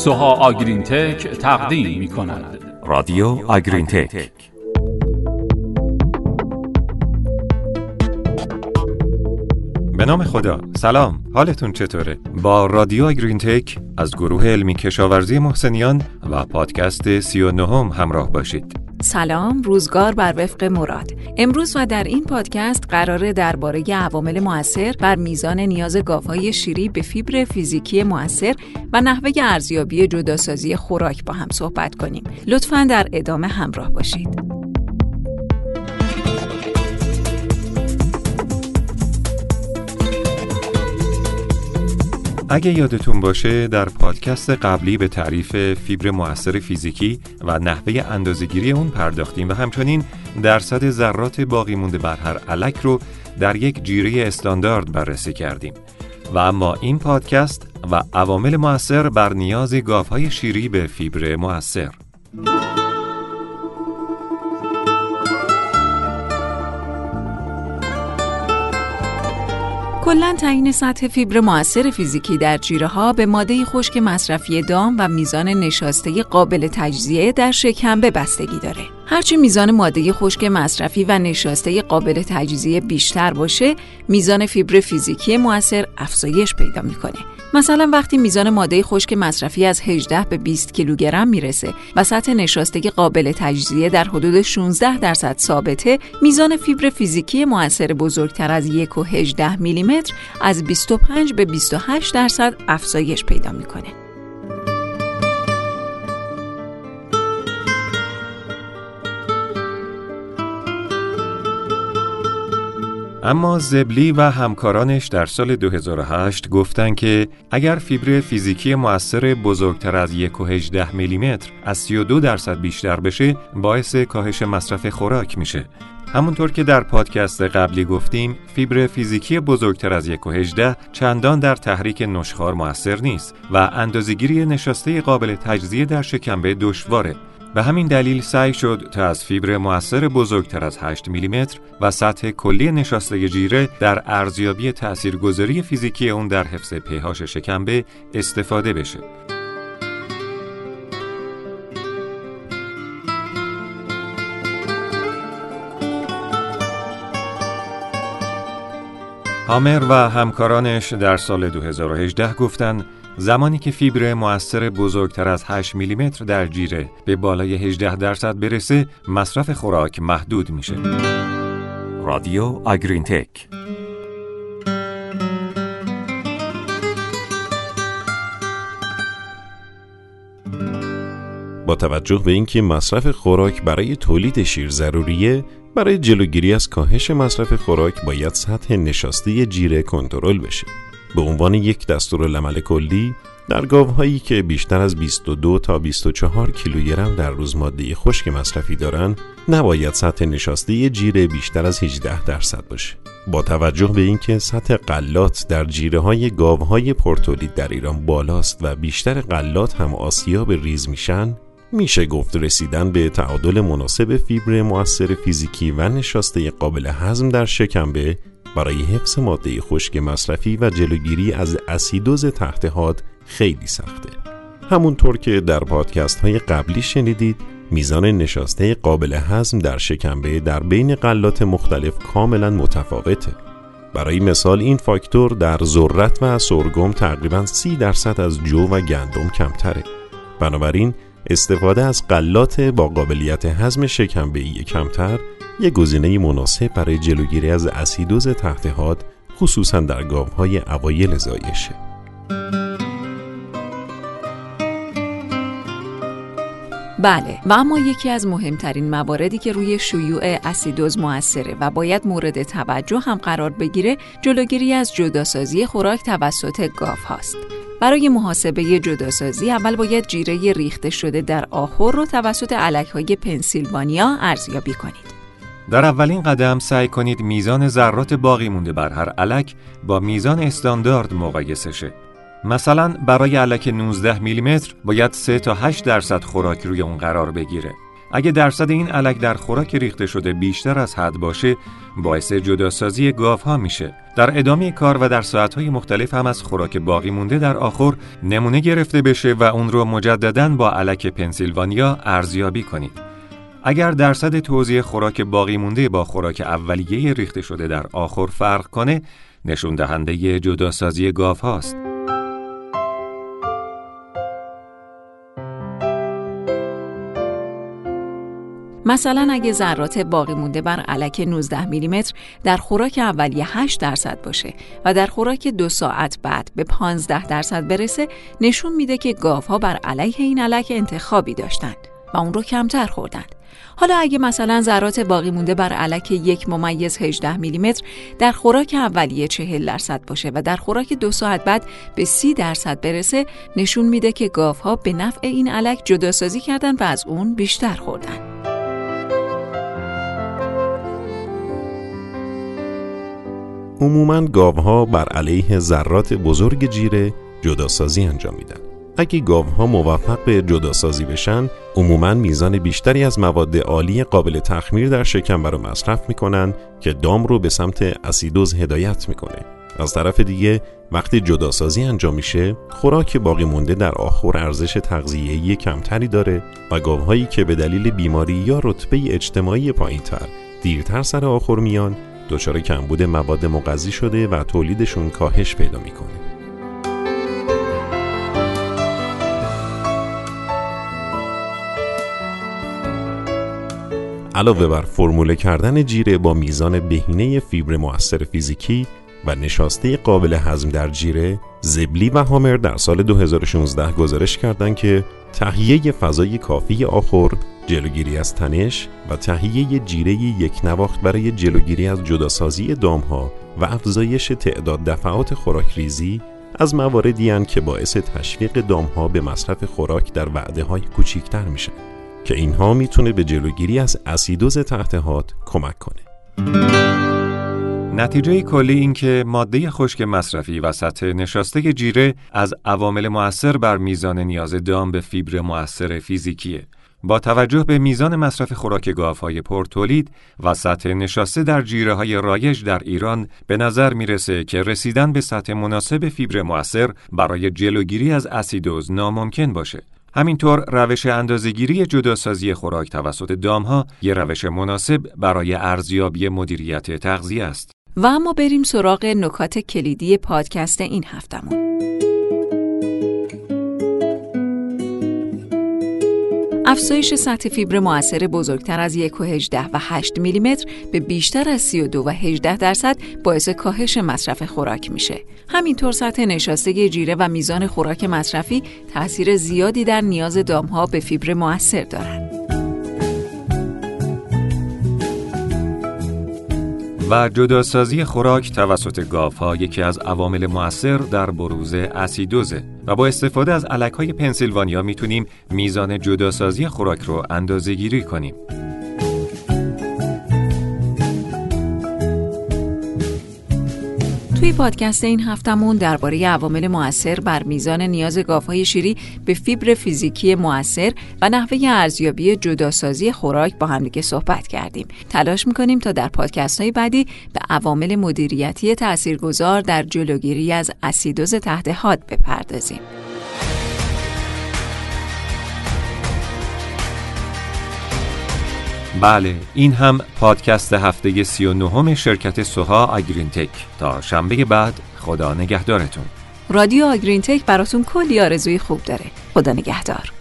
سوها آگرین تک تقدیم می کند رادیو آگرین تک به نام خدا. سلام. حالتون چطوره؟ با رادیو آگرین تک از گروه علمی کشاورزی محسنیان و پادکست سی و نهم همراه باشید. سلام روزگار بر وفق مراد. امروز و در این پادکست قراره درباره عوامل موثر بر میزان نیاز گاوهای شیری به فیبر فیزیکی موثر و نحوه ارزیابی جداسازی خوراک با هم صحبت کنیم. لطفا در ادامه همراه باشید. اگه یادتون باشه در پادکست قبلی به تعریف فیبر مؤثر فیزیکی و نحوه اندازهگیری اون پرداختیم و همچنین درصد ذرات باقی مونده بر هر علک رو در یک جیره استاندارد بررسی کردیم. و اما این پادکست و عوامل مؤثر بر نیاز گاوهای شیری به فیبر مؤثر کلا تعیین سطح فیبر موثر فیزیکی در جیره ها به ماده خشک مصرفی دام و میزان نشاسته قابل تجزیه در شکمبه بستگی داره. هرچی میزان ماده خشک مصرفی و نشاسته قابل تجزیه بیشتر باشه، میزان فیبر فیزیکی موثر افزایش پیدا می‌کنه. مثلا وقتی میزان ماده خشک مصرفی از 18 به 20 کیلوگرم می‌رسه و سطح نشاستگی قابل تجزیه در حدود 16 درصد ثابته میزان فیبر فیزیکی موثر بزرگتر از 1 و 18 میلیمتر از 25 به 28 درصد افزایش پیدا می‌کنه اما زبلی و همکارانش در سال 2008 گفتند که اگر فیبر فیزیکی مؤثر بزرگتر از 1.18 میلیمتر از 32 درصد بیشتر بشه باعث کاهش مصرف خوراک میشه. همونطور که در پادکست قبلی گفتیم فیبر فیزیکی بزرگتر از 1.18 چندان در تحریک نشخار موثر نیست و اندازگیری نشاسته قابل تجزیه در شکمبه دشواره به همین دلیل سعی شد تا از فیبر موثر بزرگتر از 8 میلیمتر و سطح کلی نشاسته جیره در ارزیابی تاثیرگذاری فیزیکی اون در حفظ پیهاش شکمبه استفاده بشه. هامر و همکارانش در سال 2018 گفتند زمانی که فیبر موثر بزرگتر از 8 میلیمتر در جیره به بالای 18 درصد برسه مصرف خوراک محدود میشه. رادیو آگرین تک با توجه به اینکه مصرف خوراک برای تولید شیر ضروریه برای جلوگیری از کاهش مصرف خوراک باید سطح نشاسته جیره کنترل بشه به عنوان یک دستورالعمل کلی در گاوهایی که بیشتر از 22 تا 24 کیلوگرم در روز ماده خشک مصرفی دارند نباید سطح نشاسته جیره بیشتر از 18 درصد باشه. با توجه به اینکه سطح قلات در جیره های گاوهای پرتولید در ایران بالاست و بیشتر قلات هم آسیاب ریز میشن میشه گفت رسیدن به تعادل مناسب فیبر مؤثر فیزیکی و نشاسته قابل هضم در شکمبه برای حفظ ماده خشک مصرفی و جلوگیری از اسیدوز تحت حاد خیلی سخته. همونطور که در پادکست های قبلی شنیدید میزان نشاسته قابل هضم در شکمبه در بین قلات مختلف کاملا متفاوته. برای مثال این فاکتور در ذرت و سرگم تقریبا 30 درصد از جو و گندم کمتره. بنابراین استفاده از قلات با قابلیت هضم شکمبه کمتر یک گزینه مناسب برای جلوگیری از اسیدوز تحت حاد خصوصا در گاوهای اوایل زایشه. بله و اما یکی از مهمترین مواردی که روی شیوع اسیدوز موثره و باید مورد توجه هم قرار بگیره جلوگیری از جداسازی خوراک توسط گاو هاست. برای محاسبه جداسازی اول باید جیره ریخته شده در آخر رو توسط علک های پنسیلوانیا ارزیابی کنید. در اولین قدم سعی کنید میزان ذرات باقی مونده بر هر علک با میزان استاندارد مقایسه شه. مثلا برای علک 19 میلیمتر باید 3 تا 8 درصد خوراک روی اون قرار بگیره. اگه درصد این علک در خوراک ریخته شده بیشتر از حد باشه باعث جداسازی گاف ها میشه در ادامه کار و در ساعتهای مختلف هم از خوراک باقی مونده در آخر نمونه گرفته بشه و اون رو مجددا با علک پنسیلوانیا ارزیابی کنید اگر درصد توزیع خوراک باقی مونده با خوراک اولیه ریخته شده در آخر فرق کنه نشون دهنده جداسازی گاف هاست. مثلا اگه ذرات باقی مونده بر علک 19 میلیمتر در خوراک اولیه 8 درصد باشه و در خوراک دو ساعت بعد به 15 درصد برسه نشون میده که گاف ها بر علیه این علک انتخابی داشتند و اون رو کمتر خوردند. حالا اگه مثلا ذرات باقی مونده بر علک یک ممیز 18 میلیمتر در خوراک اولیه 40 درصد باشه و در خوراک دو ساعت بعد به 30 درصد برسه نشون میده که گاف ها به نفع این علک جداسازی کردن و از اون بیشتر خوردن. عموما گاوها بر علیه ذرات بزرگ جیره جداسازی انجام میدن. اگه گاوها موفق به جداسازی بشن عموما میزان بیشتری از مواد عالی قابل تخمیر در شکم رو مصرف می‌کنن که دام رو به سمت اسیدوز هدایت می‌کنه. از طرف دیگه وقتی جداسازی انجام میشه خوراک باقی مونده در آخر ارزش تغذیه‌ای کمتری داره و گاوهایی که به دلیل بیماری یا رتبه اجتماعی پایینتر دیرتر سر آخر میان دچار کمبود مواد مغذی شده و تولیدشون کاهش پیدا می‌کنه. علاوه بر فرموله کردن جیره با میزان بهینه فیبر مؤثر فیزیکی و نشاسته قابل هضم در جیره زبلی و هامر در سال 2016 گزارش کردند که تهیه فضای کافی آخر جلوگیری از تنش و تهیه جیره یک نواخت برای جلوگیری از جداسازی دامها و افزایش تعداد دفعات خوراک ریزی از مواردی که باعث تشویق دامها به مصرف خوراک در وعده های کوچیکتر میشه. که اینها می‌تونه به جلوگیری از اسیدوز تحت کمک کنه. نتیجه کلی این که ماده خشک مصرفی و سطح نشاسته جیره از عوامل مؤثر بر میزان نیاز دام به فیبر مؤثر فیزیکیه. با توجه به میزان مصرف خوراک گاوهای پرتولید و سطح نشاسته در جیره های رایج در ایران به نظر می‌رسه که رسیدن به سطح مناسب فیبر مؤثر برای جلوگیری از اسیدوز ناممکن باشه. همینطور روش اندازهگیری جداسازی خوراک توسط دامها یه روش مناسب برای ارزیابی مدیریت تغذیه است. و اما بریم سراغ نکات کلیدی پادکست این هفتمون. افزایش سطح فیبر موثر بزرگتر از 1.18 و 8 میلیمتر به بیشتر از 32 و 18 درصد باعث کاهش مصرف خوراک میشه. همینطور سطح نشاسته جیره و میزان خوراک مصرفی تاثیر زیادی در نیاز دامها به فیبر موثر دارند. و جداسازی خوراک توسط ها یکی از عوامل مؤثر در بروز اسیدوزه و با استفاده از علک های پنسیلوانیا می‌تونیم میزان جداسازی خوراک رو اندازه گیری کنیم. توی پادکست این هفتمون درباره عوامل مؤثر بر میزان نیاز گاوهای شیری به فیبر فیزیکی مؤثر و نحوه ارزیابی جداسازی خوراک با همدیگه صحبت کردیم. تلاش می‌کنیم تا در پادکست های بعدی به عوامل مدیریتی تاثیرگذار در جلوگیری از اسیدوز تحت حاد بپردازیم. بله این هم پادکست هفته سی و نهم شرکت سوها آگرین تک تا شنبه بعد خدا نگهدارتون. رادیو آگرین تک براتون کلی آرزوی خوب داره. خدا نگهدار.